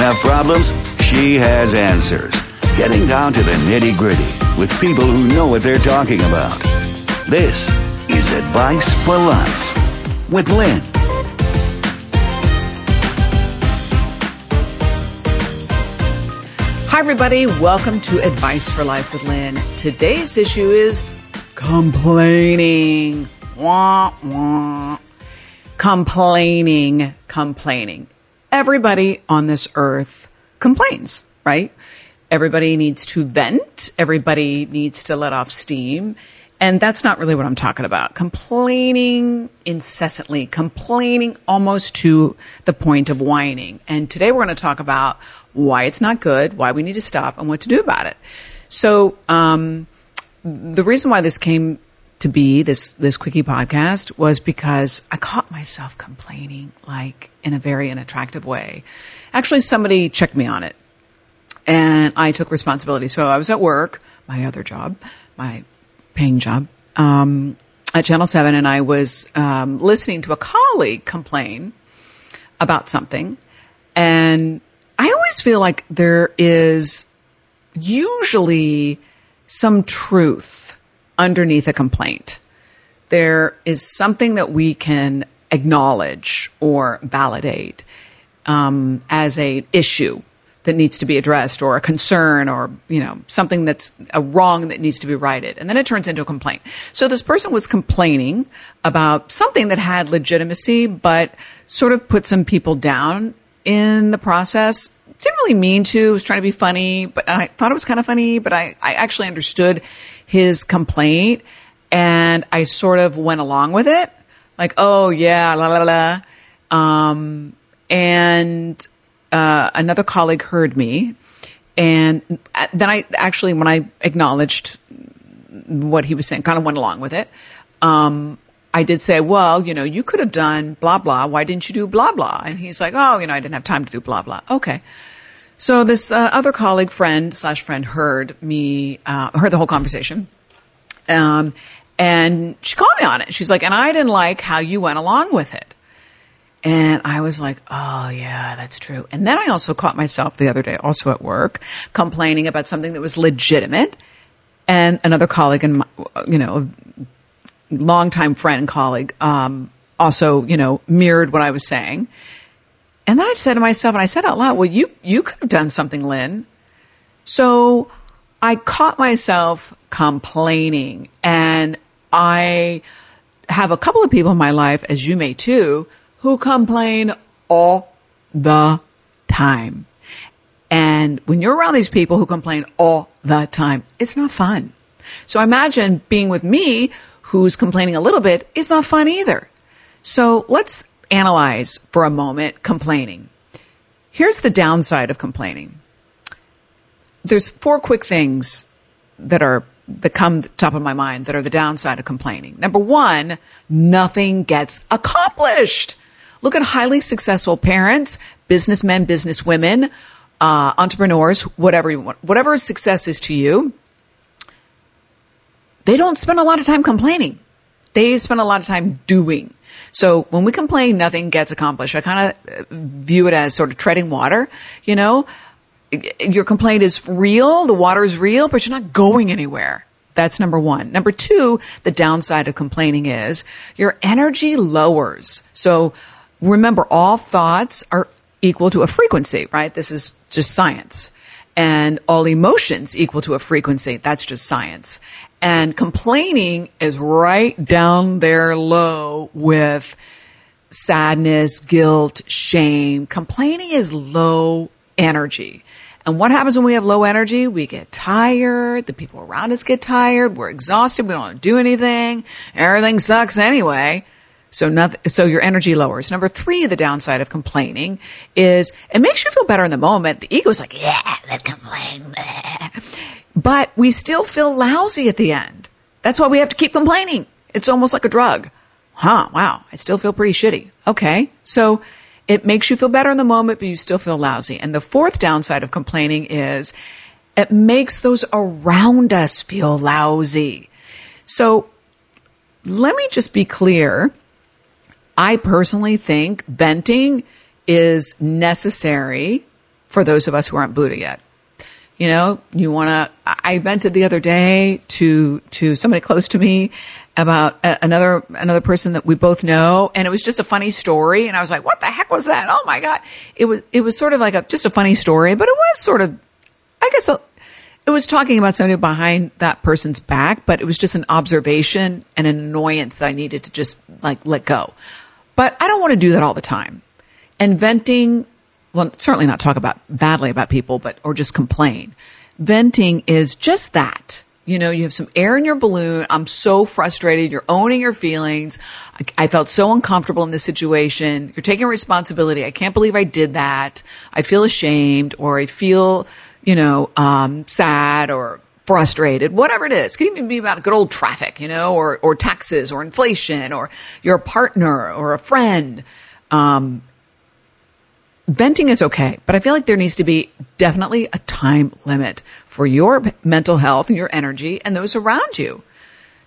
have problems, she has answers. Getting down to the nitty gritty with people who know what they're talking about. This is Advice for Life with Lynn. Hi, everybody. Welcome to Advice for Life with Lynn. Today's issue is complaining. Wah, wah. Complaining, complaining. Everybody on this earth complains, right? Everybody needs to vent. Everybody needs to let off steam. And that's not really what I'm talking about. Complaining incessantly, complaining almost to the point of whining. And today we're going to talk about why it's not good, why we need to stop, and what to do about it. So, um, the reason why this came to be this this quickie podcast was because I caught myself complaining like in a very unattractive way. Actually, somebody checked me on it, and I took responsibility. So I was at work, my other job, my paying job um, at Channel Seven, and I was um, listening to a colleague complain about something, and I always feel like there is usually some truth underneath a complaint. There is something that we can acknowledge or validate um, as a issue that needs to be addressed or a concern or you know something that's a wrong that needs to be righted. And then it turns into a complaint. So this person was complaining about something that had legitimacy but sort of put some people down in the process. Didn't really mean to. Was trying to be funny but i thought it was kind of funny but i, I actually understood his complaint and i sort of went along with it like oh yeah la la la um, and uh, another colleague heard me, and then I actually, when I acknowledged what he was saying, kind of went along with it. Um, I did say, well, you know, you could have done blah blah. Why didn't you do blah blah? And he's like, oh, you know, I didn't have time to do blah blah. Okay. So this uh, other colleague, friend slash friend, heard me, uh, heard the whole conversation, um, and she called me on it. She's like, and I didn't like how you went along with it. And I was like, oh, yeah, that's true. And then I also caught myself the other day, also at work, complaining about something that was legitimate. And another colleague and, you know, a longtime friend and colleague, um, also, you know, mirrored what I was saying. And then I said to myself, and I said out loud, well, you, you could have done something, Lynn. So I caught myself complaining and I have a couple of people in my life, as you may too, who complain all the time. And when you're around these people who complain all the time, it's not fun. So imagine being with me who's complaining a little bit is not fun either. So let's analyze for a moment complaining. Here's the downside of complaining. There's four quick things that are that come top of my mind that are the downside of complaining. Number one, nothing gets accomplished. Look at highly successful parents, businessmen, businesswomen, uh, entrepreneurs, whatever you want, whatever success is to you. They don't spend a lot of time complaining. They spend a lot of time doing. So when we complain, nothing gets accomplished. I kind of uh, view it as sort of treading water. You know, your complaint is real, the water is real, but you're not going anywhere. That's number one. Number two, the downside of complaining is your energy lowers. So remember, all thoughts are equal to a frequency, right? This is just science. And all emotions equal to a frequency. That's just science. And complaining is right down there low with sadness, guilt, shame. Complaining is low energy. And what happens when we have low energy? We get tired. The people around us get tired. We're exhausted. We don't do anything. Everything sucks anyway. So nothing, so your energy lowers. Number three, the downside of complaining is it makes you feel better in the moment. The ego's like, yeah, let's complain. But we still feel lousy at the end. That's why we have to keep complaining. It's almost like a drug. Huh, wow, I still feel pretty shitty. Okay, so it makes you feel better in the moment, but you still feel lousy. And the fourth downside of complaining is it makes those around us feel lousy. So let me just be clear I personally think venting is necessary for those of us who aren't Buddha yet. You know, you want to, I vented the other day to, to somebody close to me about another, another person that we both know. And it was just a funny story. And I was like, what the heck was that? Oh my God. It was, it was sort of like a, just a funny story, but it was sort of, I guess, a, it was talking about somebody behind that person's back, but it was just an observation and an annoyance that I needed to just like let go. But I don't want to do that all the time. And venting well, certainly not talk about badly about people, but, or just complain. Venting is just that. You know, you have some air in your balloon. I'm so frustrated. You're owning your feelings. I, I, felt so uncomfortable in this situation. You're taking responsibility. I can't believe I did that. I feel ashamed or I feel, you know, um, sad or frustrated, whatever it is. It could even be about good old traffic, you know, or, or taxes or inflation or your partner or a friend. Um, venting is okay, but I feel like there needs to be definitely a time limit for your mental health and your energy and those around you.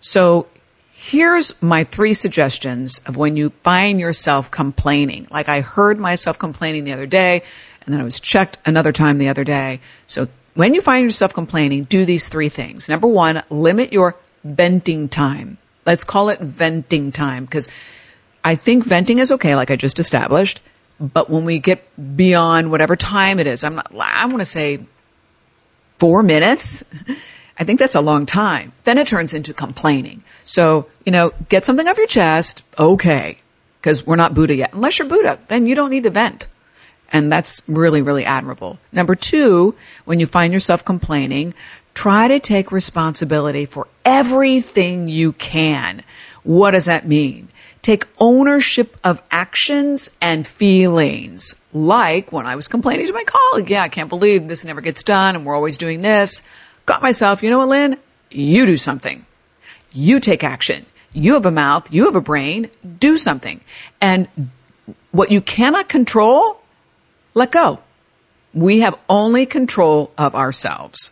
So here's my three suggestions of when you find yourself complaining. Like I heard myself complaining the other day and then I was checked another time the other day. So when you find yourself complaining, do these three things. Number one, limit your venting time. Let's call it venting time because I think venting is okay, like I just established. But when we get beyond whatever time it is, I'm not, I want to say four minutes. I think that's a long time. Then it turns into complaining. So, you know, get something off your chest. Okay. Cause we're not Buddha yet. Unless you're Buddha, then you don't need to vent. And that's really, really admirable. Number two, when you find yourself complaining, try to take responsibility for everything you can. What does that mean? Take ownership of actions and feelings. Like when I was complaining to my colleague, yeah, I can't believe this never gets done and we're always doing this. Got myself, you know what, Lynn? You do something. You take action. You have a mouth. You have a brain. Do something. And what you cannot control, let go. We have only control of ourselves.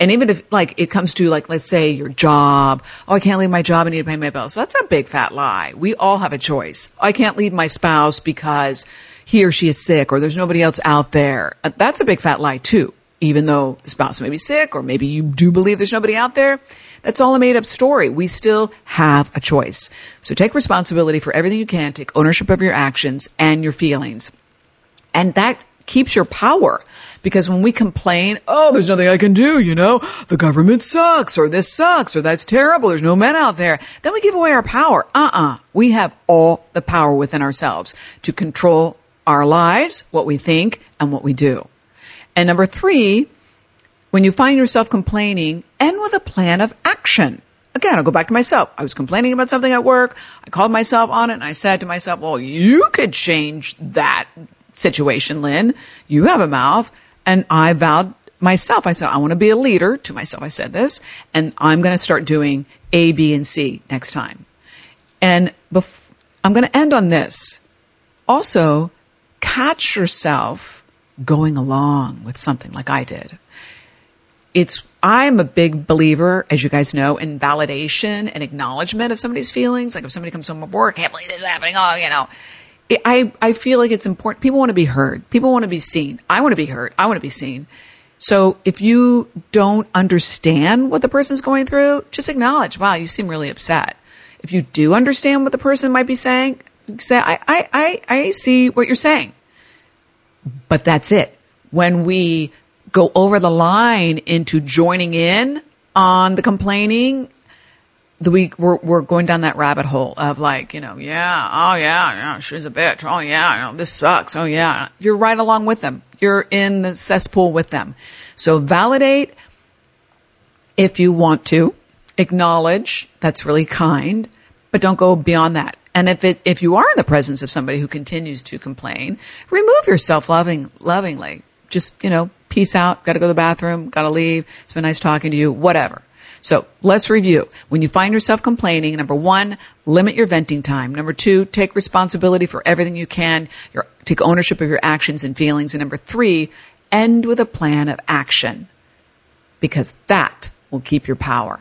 And even if like it comes to like, let's say your job, oh, I can't leave my job. I need to pay my bills. That's a big fat lie. We all have a choice. I can't leave my spouse because he or she is sick or there's nobody else out there. Uh, that's a big fat lie too. Even though the spouse may be sick or maybe you do believe there's nobody out there. That's all a made up story. We still have a choice. So take responsibility for everything you can. Take ownership of your actions and your feelings. And that keeps your power. Because when we complain, oh, there's nothing I can do, you know, the government sucks, or this sucks, or that's terrible, there's no men out there, then we give away our power. Uh-uh. We have all the power within ourselves to control our lives, what we think, and what we do. And number three, when you find yourself complaining, end with a plan of action. Again, I'll go back to myself. I was complaining about something at work. I called myself on it and I said to myself, well, you could change that situation, Lynn. You have a mouth. And I vowed myself, I said, I want to be a leader to myself. I said this, and I'm going to start doing A, B, and C next time. And bef- I'm going to end on this. Also, catch yourself going along with something like I did. It's, I'm a big believer, as you guys know, in validation and acknowledgement of somebody's feelings. Like if somebody comes home from work, I can't believe this is happening. Oh, you know, I, I feel like it's important. People want to be heard. People want to be seen. I want to be heard. I want to be seen. So if you don't understand what the person's going through, just acknowledge, wow, you seem really upset. If you do understand what the person might be saying, say, I, I, I, I see what you're saying. But that's it. When we go over the line into joining in on the complaining the week we're, we're going down that rabbit hole of like, you know, yeah, oh yeah, yeah, she's a bitch. Oh yeah, this sucks. Oh yeah. You're right along with them. You're in the cesspool with them. So validate if you want to, acknowledge that's really kind, but don't go beyond that. And if it, if you are in the presence of somebody who continues to complain, remove yourself loving, lovingly. Just, you know, peace out, gotta go to the bathroom, gotta leave. It's been nice talking to you, whatever. So let's review. When you find yourself complaining, number one, limit your venting time. Number two, take responsibility for everything you can. Your, take ownership of your actions and feelings. And number three, end with a plan of action because that will keep your power.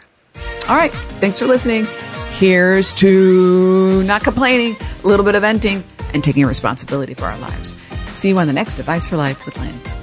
All right. Thanks for listening. Here's to not complaining, a little bit of venting, and taking responsibility for our lives. See you on the next Advice for Life with Lynn.